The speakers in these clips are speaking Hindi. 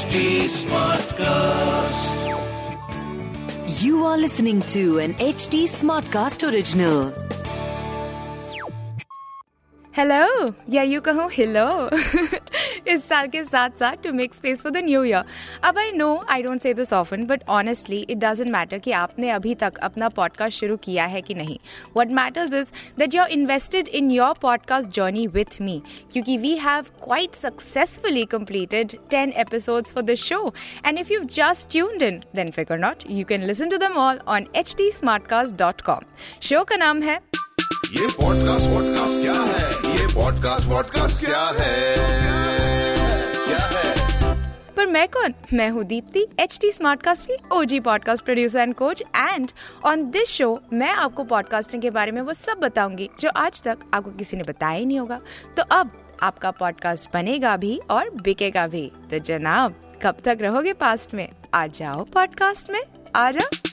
HD Smartcast. You are listening to an HD Smartcast original. Hello. Yeah, you go hello. इस साल के साथ साथ to make space for the new year अब I know I don't say this often but honestly it doesn't matter कि आपने अभी तक अपना पॉडकास्ट शुरू किया है कि नहीं. What matters is that you are invested in your podcast journey with me क्योंकि we have quite successfully completed 10 episodes for this show. And if you've just tuned in, then figure not, you can listen to them all dot com show का नाम है ये पॉडकास्ट वॉडकास्ट क्या है? ये पॉडकास्ट वॉडकास्ट क्या है? पर मैं कौन? मैं हूँ Deepti H T smart cast की OG podcast producer and coach and on this show मैं आपको पॉडकास्टिंग के बारे में वो सब बताऊँगी, जो आज तक आपको किसी ने बताया ही नहीं होगा। तो अब आपका पॉडकास्ट बनेगा भी और बिकेगा भी। तो जनाब, कब तक रहोगे पास्ट में? आ जाओ पॉडकास्ट में। आ जाओ।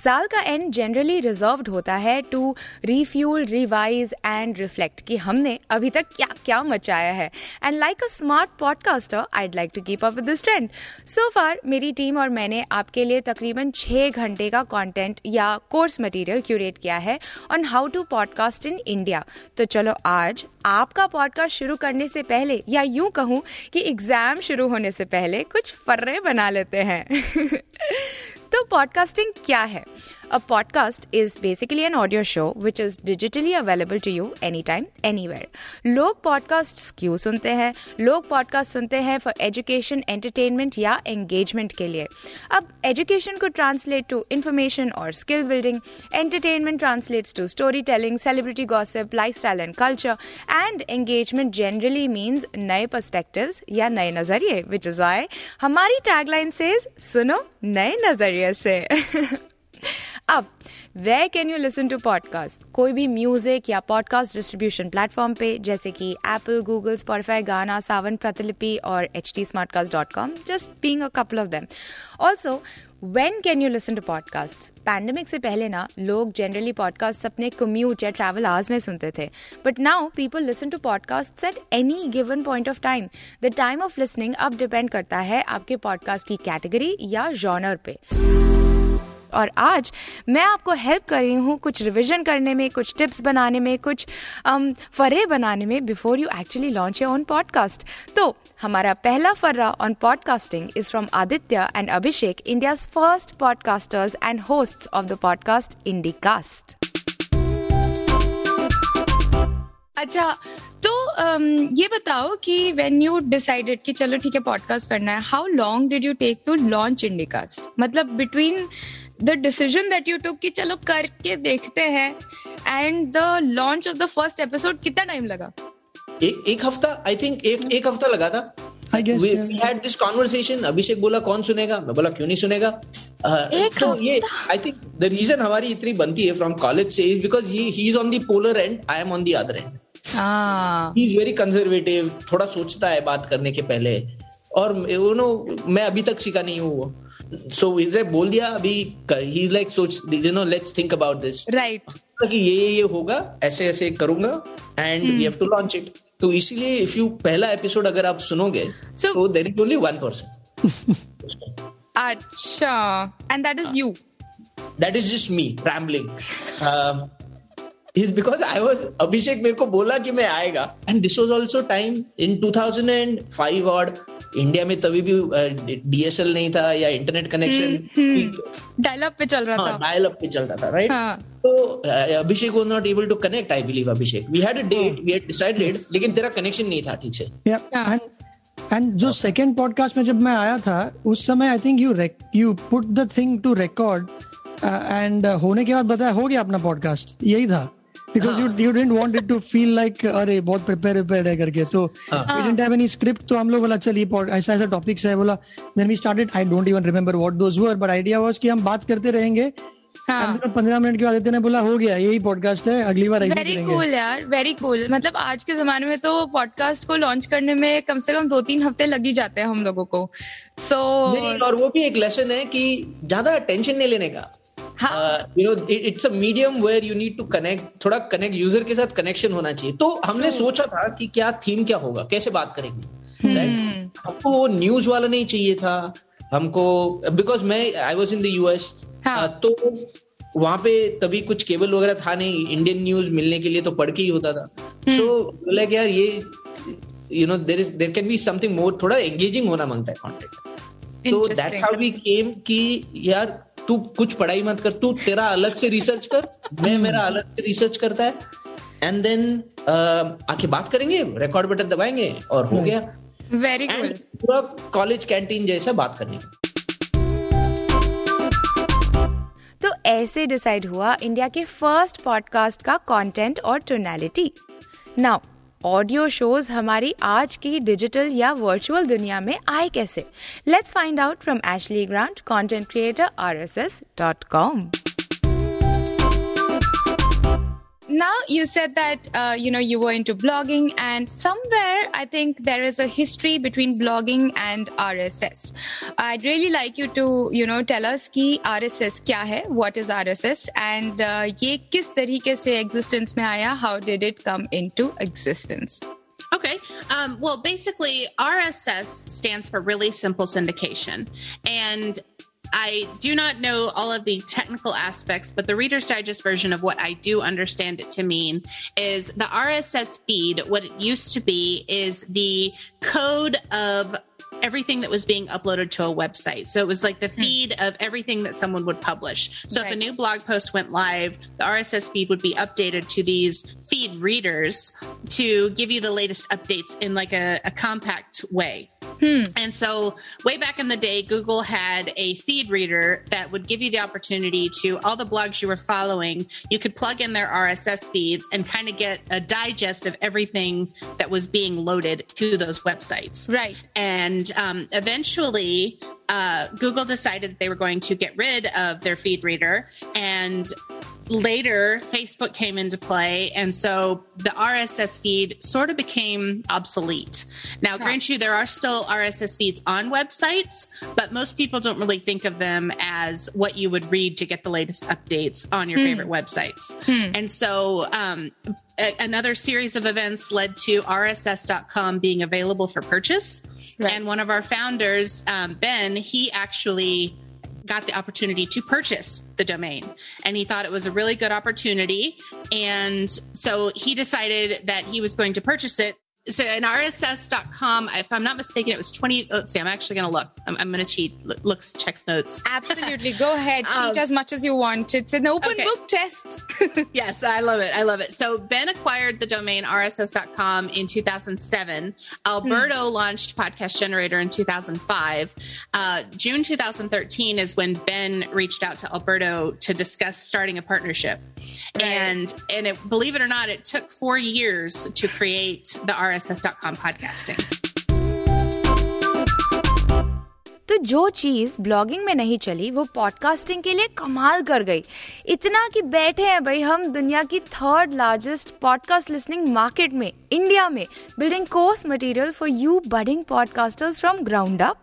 साल का एंड जनरली रिजर्व्ड होता है to refuel revise and reflect कि हमने अभी तक क्या क्या मचाया है। And like a smart podcaster I'd like to keep up with this trend so far मेरी टीम और मैंने आपके लिए तकरीबन छः घंटे का कंटेंट या कोर्स मटेरियल क्यूरेट किया है on how to podcast in India तो चलो आज आपका पॉडकास्ट शुरू करने से पहले या यूँ कहूँ कि एग्ज़ाम शुरू होने से पहले कुछ फर्रे बना लेते हैं। तो पॉडकास्टिंग क्या है? Podcast is basically an audio show which is digitally available to you any time any लोग पॉडकास्ट क्यों सुनते हैं? लोग पॉडकास्ट सुनते हैं फॉर एजुकेशन एंटरटेनमेंट या एंगेजमेंट के लिए। अब एजुकेशन को इन्फॉर्मेशन और skill building entertainment translates to storytelling celebrity gossip lifestyle and culture and engagement generally means नए पर्सपेक्टिव या नए नज़रिए विच इज़ आई हमारी टैगलाइन से सुनो नए नज़रिए से. अब way can you listen to podcast कोई भी म्यूज़िक या पॉडकास्ट डिस्ट्रीब्यूशन प्लेटफॉर्म पे, जैसे कि एप्पल गूगल स्पॉटिफाई गाना सावन प्रतिलिपि और H T Smartcast dot com just being a couple of them also when can you listen to podcast pandemic से पहले ना, लोग जनरली पॉडकास्ट अपने कम्यूट या ट्रैवल आवर्स में सुनते थे. But now people listen to podcast at any given point of time the time of listening अब डिपेंड करता है आपके पॉडकास्ट की कैटेगरी या जॉनर पे. और आज मैं आपको हेल्प कर रही हूँ कुछ रिविजन करने में कुछ टिप्स बनाने में कुछ um, फर्रे बनाने में before you actually launch your own podcast तो हमारा पहला फर्रा on podcasting is from Aditya and Abhishek India first podcasters and host of the podcast Indicast अच्छा तो um, ये बताओ कि व्हेन यू डिसाइडेड कि चलो ठीक है पॉडकास्ट करना है how long did you take to launch Indicast मतलब between the decision that you took कि चलो करके देखते हैं। And the launch of the first episode कितना टाइम लगा? एक एक हफ़्ता आई थिंक एक एक हफ़्ता लगा था। I guess, we, yeah. we had this conversation अभिषेक बोला कौन सुनेगा? मैं बोला क्यों नहीं सुनेगा? एक so ये आई थिंक द रीजन हमारी इतनी बनती है फ्रॉम कॉलेज से is because he he is on the polar end I am on the other end हाँ। ही इज़ वेरी कंजर्वेटिव थोड़ा सोचता है बात करने के पहले। और यू नो मैं अभी तक सीखा नहीं हूँ वो। सो इधर बोल दिया अभी ही लाइक सोच you know let's think about this right कि ये ये होगा ऐसे ऐसे करूँगा and we have to launch it तो इसीलिए इफ़ यू पहला एपिसोड अगर आप सुनोगे So- तो there is only one person अच्छा. And that is you that is just me rambling is because I was Abhishek मेरे को बोला कि मैं आएगा। And this was also time in 2005 और इंडिया में तभी भी डीएसएल नहीं था या इंटरनेट कनेक्शन डायल अप पे चल रहा था। डायल अप पे चलता था राइट हाँ। तो uh, Abhishek was not able to connect I believe Abhishek we had a date we had decided लेकिन तेरा कनेक्शन नहीं था ठीक से। Yeah. And and जो सेकंड पॉडकास्ट में जब मैं आया था उस समय I think you you put the thing to record and होने के बाद बताया हो गया अपना पॉडकास्ट यही था। Because you you didn't want it to feel like अरे बहुत प्रिपेयर प्रिपेयर है करके। तो we didn't have any script तो हम लोग बोला चल ये pod- ऐसा ऐसा टॉपिक्स है बोला। Then we started I don't even remember what those were but idea was कि हम बात करते रहेंगे। हाँ। पंद्रह मिनट के बाद आदित्य ने बोला हो गया यही पॉडकास्ट है अगली बार वेरी कूल यार वेरी कूल मतलब आज के जमाने में तो पॉडकास्ट को लॉन्च करने में कम से कम दो तीन हफ़्ते लग ही जाते हैं हम लोगों को। सो नहीं, और वो भी एक लेसन है कि ज़्यादा टेंशन नहीं लेने का। हाँ। You know it's a medium where you need to connect थोड़ा कनेक्ट यूज़र के साथ कनेक्शन होना चाहिए। तो हमने सोचा था कि क्या थीम क्या होगा कैसे बात करेंगे? Right? हमको वो न्यूज़ वाला नहीं चाहिए था। हमको बिकॉज़ मैं I was in the US हाँ. तो वहाँ पे तभी कुछ केबल वगैरह था नहीं इंडियन न्यूज़ मिलने के लिए तो पढ़ के ही होता था। सो लाइक यार ये you know there is there can be something more थोड़ा एंगेजिंग होना माँगता है कंटेंट तो दैट्स हाउ वी केम कि यार तू कुछ पढ़ाई मत कर तू तेरा अलग से रिसर्च कर मैं मेरा अलग से रिसर्च करता है। एंड देन आके बात करेंगे रिकॉर्ड बटन दबाएँगे और हो गया। वेरी गुड पूरा कॉलेज कैंटीन जैसा बात करने तो ऐसे डिसाइड हुआ इंडिया के फ़र्स्ट पॉडकास्ट का कंटेंट और टोनैलिटी नाउ ऑडियो शोज़ हमारी आज की डिजिटल या वर्चुअल दुनिया में आए कैसे? Let's find out from Ashley Grant content creator R S S dot com now you said that uh, you know you were into blogging and somewhere i think there is a history between blogging and rss i'd really like you to you know tell us ki rss kya hai what is rss and uh, kis tarike se existence mein aaya how did it come into existence Okay. Um, well, basically, RSS stands for Really Simple Syndication. And I do not know all of the technical aspects, but the Reader's Digest version of what I do understand it to mean is the RSS feed, what it used to be, is the code of everything that was being uploaded to a website. So it was like the hmm. feed of everything that someone would publish. So if a new blog post went live, the RSS feed would be updated to these feed readers to give you the latest updates in like a, a compact way. And so, way back in the day, Google had a feed reader that would give you the opportunity to all the blogs you were following. You could plug in their RSS feeds and kind of get a digest of everything that was being loaded to those websites. right And um, eventually, uh, Google decided that they were going to get rid of their feed reader. And later, Facebook came into play. And so the RSS feed sort of became obsolete. Now, grant you, there are still RSS feeds on websites, but most people don't really think of them as what you would read to get the latest updates on your favorite websites. And so, um, a- another series of events led to RSS.com being available for purchase. Right. And one of our founders, um, Ben, he actually got the opportunity to purchase the domain and he thought it was a really good opportunity. And so he decided that he was going to purchase it. So in RSS.com, if I'm not mistaken, it was 20. Let's see, I'm actually going to look. I'm, I'm going to cheat. Look- Looks, checks notes. absolutely go ahead Um, cheat as much as you want it's an open okay. book test yes, I love it. I love it. So Ben acquired the domain rss.com in 2007. Alberto launched Podcast Generator in 2005. Uh, June 2013 is when Ben reached out to Alberto to discuss starting a partnership. And and it, believe it or not, it took four years to create the rss.com podcasting. तो जो चीज़ ब्लॉगिंग में नहीं चली, वो पॉडकास्टिंग के लिए कमाल कर गई इतना कि बैठे हैं भाई हम दुनिया की third largest podcast listening market में इंडिया में building course material for you budding podcasters from ground up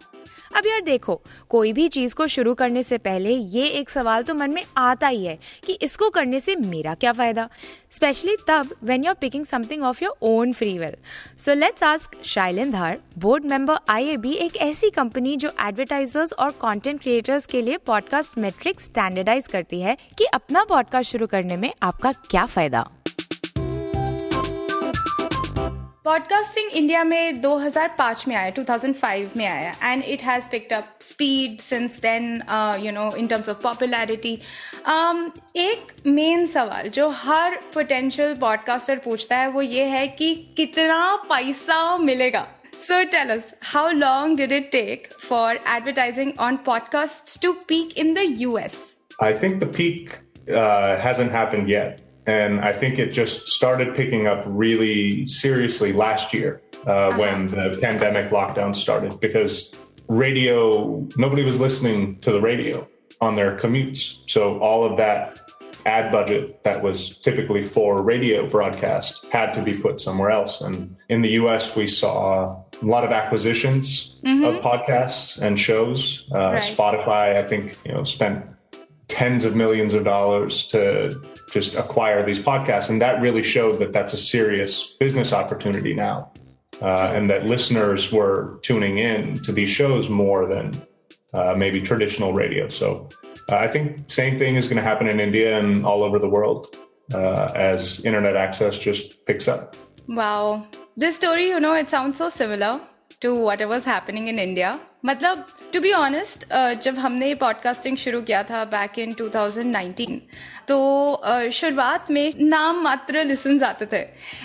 अब यार देखो, कोई भी चीज़ को शुरू करने से पहले ये एक सवाल तो मन में आता ही है कि इसको करने से मेरा क्या फ़ायदा? स्पेशली तब when you are picking something of your own free will so let's ask Shailin Dhar board member IAB एक ऐसी कंपनी जो एडवर्टाइजर्स और कंटेंट क्रिएटर्स के लिए पॉडकास्ट मेट्रिक स्टैंडर्डाइज करती है कि अपना पॉडकास्ट शुरू करने में आपका क्या फ़ायदा? पॉडकास्टिंग इंडिया में 2005 में आया 2005 में आया and it has picked up speed since then you know in terms of popularity एक मेन सवाल जो हर पोटेंशियल पॉडकास्टर पूछता है वो ये है कि कितना पैसा मिलेगा? So tell how long did it take for advertising on podcasts to peak in the US I think the peak uh, hasn't happened yet. And I think it just started picking up really seriously last year uh, when the pandemic lockdown started because radio, nobody was listening to the radio on their commutes. So all of that ad budget that was typically for radio broadcast had to be put somewhere else. And in the US, we saw a lot of acquisitions of podcasts and shows. Uh, Right. Spotify, I think, you know, spent tens of millions of dollars to just acquire these podcasts. And that really showed that that's a serious business opportunity now. uh, and that listeners were tuning in to these shows more than uh, maybe traditional radio. So uh, I think same thing is going to happen in India and all over the world uh, as internet access just picks up. Wow. This story, you know, it sounds so similar to whatever's happening in India मतलब टू बी ऑनेस्ट जब हमने पॉडकास्टिंग शुरू किया था बैक इन 2019 तो uh, शुरुआत में नाम मात्र लिसन्स आते थे.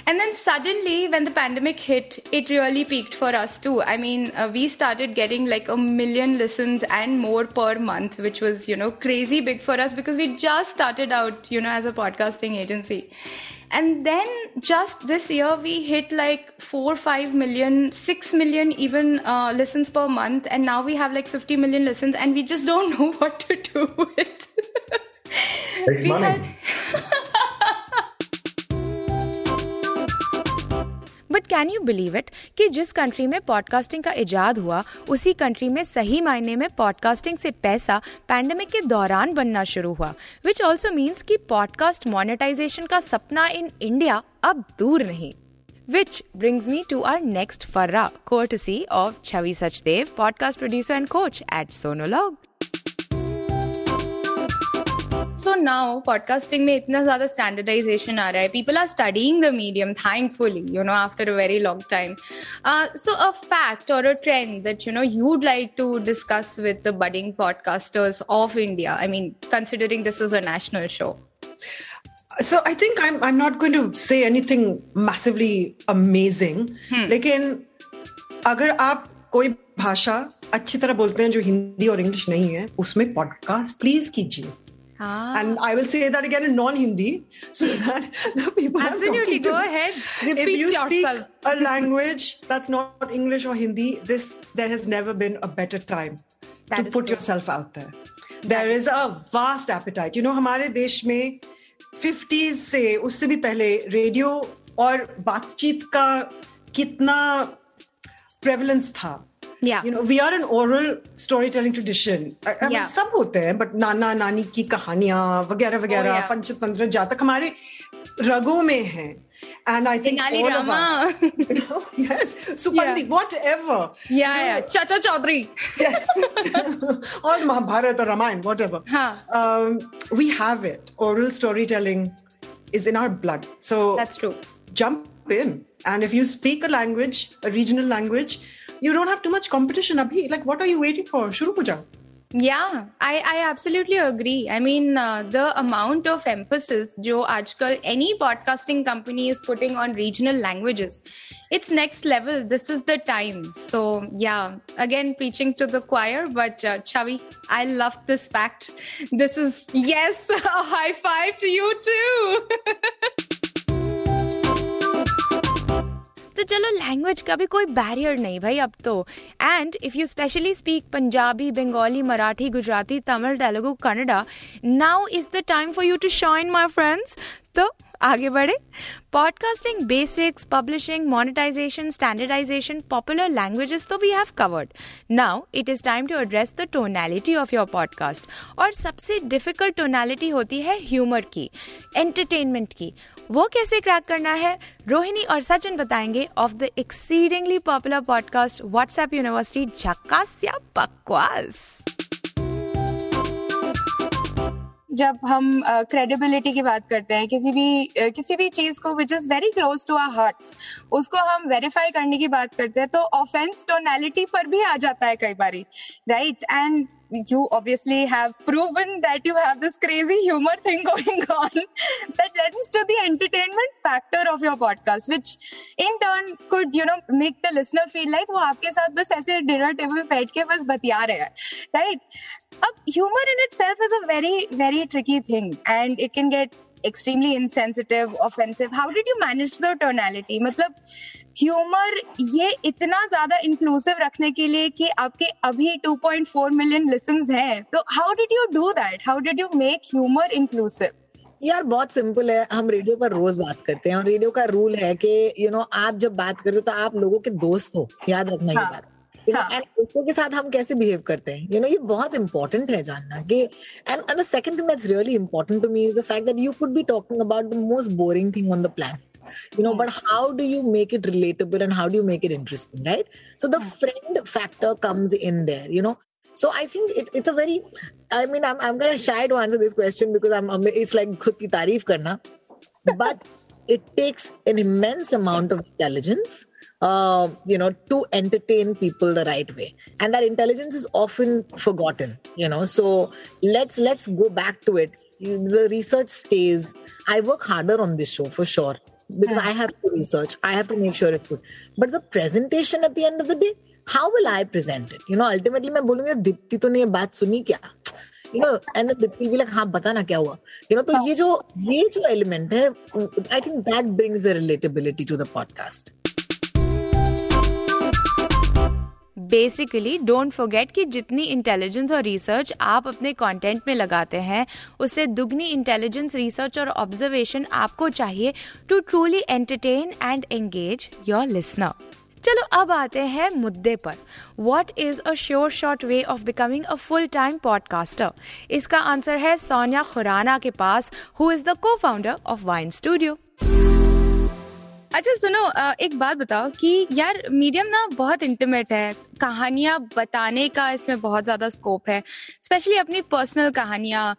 And then suddenly when the pandemic hit it really peaked for us too I mean we started getting like a million listens and more per month which was you know crazy big for us because we just started out you know as a podcasting agency and then just this year we hit like 4 5 million 6 million even uh, listens per month and now we have like 50 million listens and we just don't know what to do with Take We money. But can you believe it कि जिस कंट्री में पॉडकास्टिंग का इजाद हुआ उसी कंट्री में सही मायने में पॉडकास्टिंग से पैसा पैंडेमिक के दौरान बनना शुरू हुआ विच ऑल्सो मीन्स कि पॉडकास्ट मोनेटाइजेशन का सपना इन इंडिया अब दूर नहीं Which brings me to our next farra, courtesy of Chavi Sachdev, podcast producer and coach at Sonolog. So now podcasting में इतना ज़्यादा स्टैंडर्डाइजेशन आ रहा है people are studying the medium thankfully you know after a very long time so a fact और a trend that you know you'd like to discuss with the budding podcasters of India I mean considering this is a national show So I think I'm I'm not going to say anything massively amazing. Hmm. अगर आप कोई भाषा अच्छी तरह बोलते हैं जो हिंदी और इंग्लिश नहीं है उसमें पॉडकास्ट प्लीज़ कीजिए ah, and I will say that again in non-Hindi so that the people I'm absolutely talking to- go ahead if repeat you yourself speak a language that's not English or Hindi, this there has never been a better time That to is put true. yourself out there. There is a vast appetite. You know, हमारे देश में 50s से उससे भी पहले रेडियो और बातचीत का कितना prevalence था yeah you know we are an oral storytelling tradition I, I mean, Yeah. सब होते हैं बट नाना नानी की कहानियां वगैरह वगैरह Oh, yeah. पंचतंत्र जातक हमारे रगों में है and I think Tenali all of Rama. us, you know, yes, Supandi, whatever, yeah yeah Chacha Chaudhary yes, or Mahabharata or Ramayana, whatever. Huh. Um, we have it. Oral storytelling is in our blood. So that's true jump in. And if you speak a language, a regional language, you don't have too much competition abhi. Like what are you waiting for? Shuru puja. Yeah i i absolutely agree. I mean uh, the amount of emphasis jo aajkal any podcasting company is putting on regional languages it's next level. This is the time. So yeah again preaching to the choir but uh, chavi i love this fact. This is yes a high five to you too. तो चलो लैंग्वेज का भी कोई बैरियर नहीं भाई अब तो। And if you specially speak Punjabi Bengali Marathi Gujarati Tamil Telugu Kannada now is the time for you to shine my friends तो आगे बढ़े। Podcasting basics publishing monetization standardization popular languages तो we have covered now it is time to address the tonality of your podcast और सबसे डिफ़िकल्ट टोनैलिटी होती है ह्यूमर की एंटरटेनमेंट की। वो कैसे क्रैक करना है? रोहिणी और सचिन बताएँगे of the exceedingly popular podcast WhatsApp university झक्कास या बकवास। जब हम क्रेडिबिलिटी uh, की बात करते हैं किसी भी uh, किसी भी चीज़ को which is very close to our heart उसको हम वेरीफाई करने की बात करते हैं तो ऑफेंस टोनैलिटी पर भी आ जाता है कई बार right and you obviously have proven that you have this crazy humor thing going on that lends to the entertainment factor of your podcast which in turn could you know make the listener feel like वो आपके साथ बस ऐसे डिनर टेबल बैठ के बस बतिया रहे हैं राइट अब humor in itself is a very very tricky thing and it can get extremely insensitive offensive. How did you manage the tonality? मतलब ह्यूमर ये इतना ज़्यादा इंक्लूसिव रखने के लिए कि आपके अभी 2.4 मिलियन लिसन्स हैं। तो how did you do that how did you make humour inclusive यार बहुत सिंपल है। हम रेडियो पर रोज बात करते हैं और रेडियो का रूल है कि यू you नो know, आप जब बात करते हो तो आप लोगों के दोस्त हो। याद रखना हाँ. ये बात। हाँ. दोस्तों के साथ हम कैसे बिहेव करते हैं यू नो ये बहुत इंपॉर्टेंट है जानना कि and and the second thing that's really important to me is the fact that you could be talking about the most boring thing on the plan you know, but how do you make it relatable and how do you make it interesting, right? So the friend factor comes in there, you know. So I think it, it's a very, I mean, I'm, I'm of shy to answer this question because I'm, it's like khud ki tarif karna, but it takes an immense amount of intelligence uh, you know to entertain people the right way and that intelligence is often forgotten you know so let's let's go back to it the research stays i work harder on this show for sure because i have to research i have to make sure it's good but the presentation at the end of the day how will i present it you know ultimately मैं बोलूंगी दीप्ति तो ने बात सुनी क्या यू नो एंड दीप्ति भी लाइक हाँ बता ना क्या हुआ यू नो तो ये जो ये जो एलिमेंट है I think that brings the relatability to the podcast Basically don't forget कि जितनी इंटेलिजेंस और रिसर्च आप अपने कंटेंट में लगाते हैं, उससे दुगनी इंटेलिजेंस रिसर्च और ऑब्जर्वेशन आपको चाहिए to truly entertain and engage your listener चलो अब आते हैं मुद्दे पर। What is a sure short way of becoming a full time podcaster इसका आंसर है सोनिया खुराना के पास who is the co founder of Vine studio अच्छा सुनो एक बात बताओ कि यार, मीडियम ना बहुत इंटीमेट है। कहानियाँ बताने का इसमें बहुत ज़्यादा स्कोप है। स्पेशली अपनी पर्सनल कहानियाँ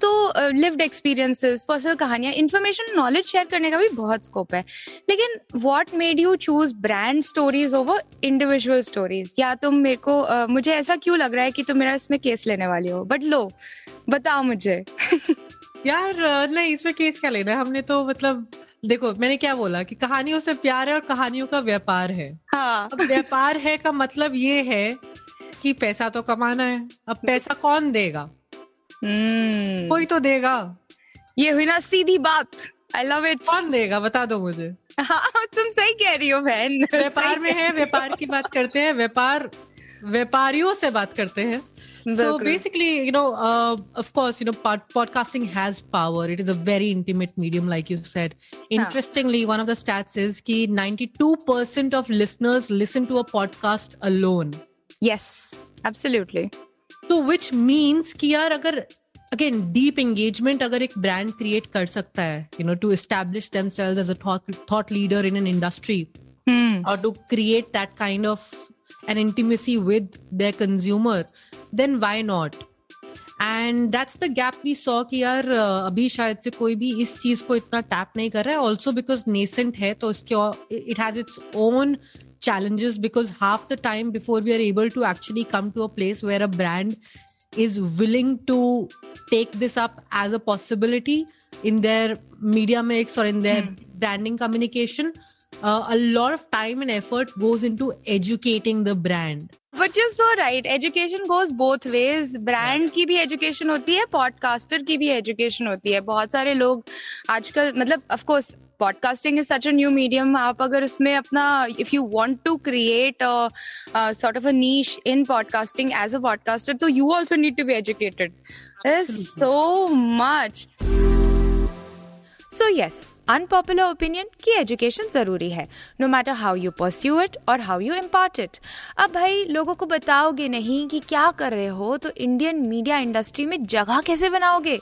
तो लिव्ड एक्सपीरियंसेस पर्सनल कहानियाँ इंफॉर्मेशन नॉलेज शेयर करने का भी बहुत स्कोप है। लेकिन what made you choose brand stories over individual stories या तुम मेरे को मुझे ऐसा क्यों लग रहा है कि तुम मेरा इसमें केस लेने वाली हो? बट लो, बताओ मुझे। यार नहीं, इसमें केस क्या लेना है? हमने तो मतलब देखो मैंने क्या बोला कि कहानियों से प्यार है और कहानियों का व्यापार है। हाँ। अब व्यापार है का मतलब ये है कि पैसा तो कमाना है। अब पैसा कौन देगा? hmm. कोई तो देगा। ये हुई ना सीधी बात। आई लव इट कौन देगा? बता दो मुझे। हाँ तुम सही कह रही हो बहन। व्यापार में है। व्यापार की बात करते हैं। व्यापार व्यापारियों से बात करते हैं so basically you know uh, of course you know pod- podcasting has power it is a very intimate medium like you said interestingly one of the stats is ki 92% of listeners listen to a podcast alone yes absolutely so which means कि यार अगर अगेन डीप एंगेजमेंट अगर एक ब्रांड क्रिएट कर सकता है you know to establish themselves as a thought leader in an industry or to create that kind of an intimacy with their consumer then why not and that's the gap we saw कि यार अभी शायद से कोई भी इस चीज को इतना टैप नहीं कर रहा है ऑल्सो बिकॉज नेसेंट है तो इसके it has its own challenges because half the time before we are able to actually come to a place where a brand is willing to take this up as a possibility in their media mix or in their hmm. branding communication uh, a lot of time and effort goes into educating the brand. But you so right education goes both ways brand की भी एजुकेशन होती है पॉडकास्टर की भी एजुकेशन होती है बहुत सारे लोग आजकल मतलब of course podcasting is such a new medium आप अगर उसमें अपना if you want to create sort of a niche in podcasting as a podcaster तो you also need to be educated so much so yes unpopular opinion की एजुकेशन ज़रूरी है no matter how you pursue it और हाउ यू इम्पार्ट इट अब भाई, लोगों को बताओगे नहीं कि क्या कर रहे हो तो इंडियन मीडिया इंडस्ट्री में जगह कैसे बनाओगे?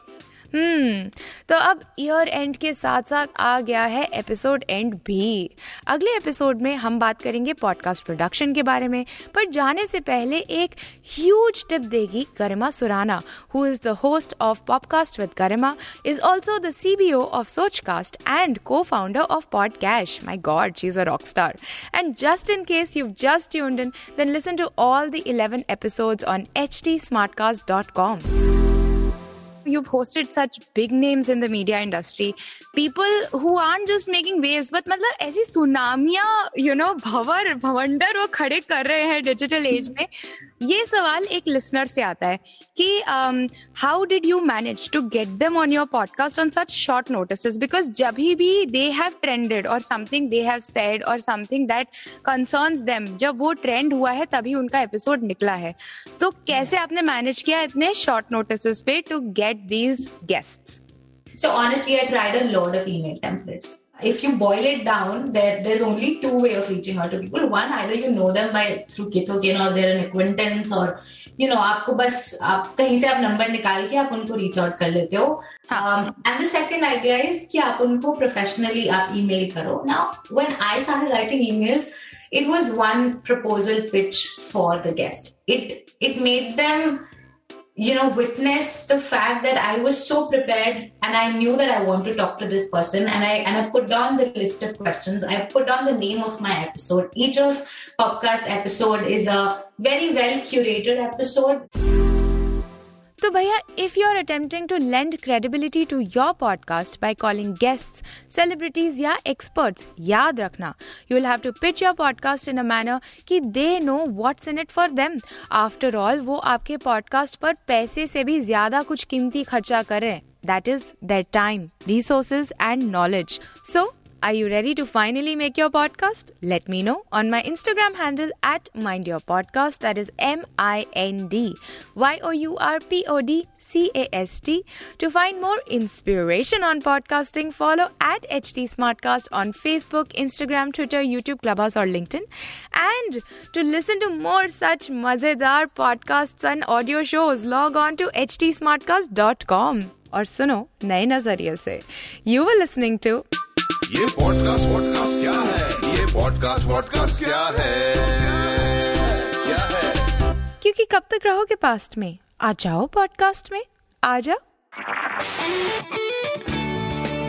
हम्म तो अब ईयर एंड के साथ साथ आ गया है एपिसोड एंड भी। अगले एपिसोड में हम बात करेंगे पॉडकास्ट प्रोडक्शन के बारे में पर जाने से पहले एक ह्यूज टिप देगी Garima Surana who is the host of podcast with Garima is also the CBO of Sochcast and co founder of Podcash my god she is a rock star and just in case you just tuned in, then listen to all the 11 episodes on htsmartcast.com. you've hosted such big names in the media industry people who aren't just making waves but मतलब ऐसी सुनामियाँ you know भवर भवंडर वो खड़े कर रहे हैं डिजिटल एज में। ये सवाल एक लिसनर से आता है कि how did you manage to get them on your podcast on such short notice because जब भी दे हैव ट्रेंडेड और समथिंग दे हैव सेड और समथिंग दैट कंसर्न्स देम जब वो ट्रेंड हुआ है तभी उनका एपिसोड निकला है। तो कैसे आपने मैनेज किया इतने शॉर्ट नोटिस पे to get These guest So honestly, I tried a lot of email templates. if you boil it down, there there's only two way of reaching out to people. One, either you know them by through Kitokin or they're an acquaintance or you know आपको बस आप कहीं से आप नंबर निकाल के आप उनको रीच आउट कर लेते हो Um, and the second idea is कि आप उनको professionally आप email करो. Now, when I started writing emails, it was one proposal pitch for the guest. It it made them you know witness the fact that i was so prepared and i knew that i want to talk to this person. And i and i put down the list of questions. I put down the name of my episode. Each of podcast episode is a very well curated episode तो भैया if you are attempting to lend credibility to your podcast by calling guests celebrities या एक्सपर्ट्स याद रखना। You will have to pitch your podcast in a manner कि they know what's in it for them after all वो आपके पॉडकास्ट पर पैसे से भी ज़्यादा कुछ कीमती खर्चा कर रहे हैं। That is their time resources and knowledge so Are you ready to finally make your podcast? Let me know on my Instagram handle at Mind Your Podcast. That is M I N D Y O U R P O D C A S T. To find more inspiration on podcasting, follow at HT Smartcast on Facebook, Instagram, Twitter, YouTube, Clubhouse, or LinkedIn. And to listen to more such mazedar podcasts and audio shows, log on to htsmartcast.com. और सुनो नए नजरिए से यू वर लिसनिंग टू ये पॉडकास्ट वॉडकास्ट क्या है? ये पॉडकास्ट वॉडकास्ट क्या है? क्या है? क्योंकि कब तक रहोगे पास्ट में? आ जाओ पॉडकास्ट में। आ जाओ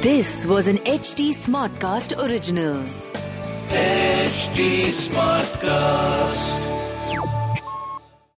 this was an H T smartcast original H smart Smartcast.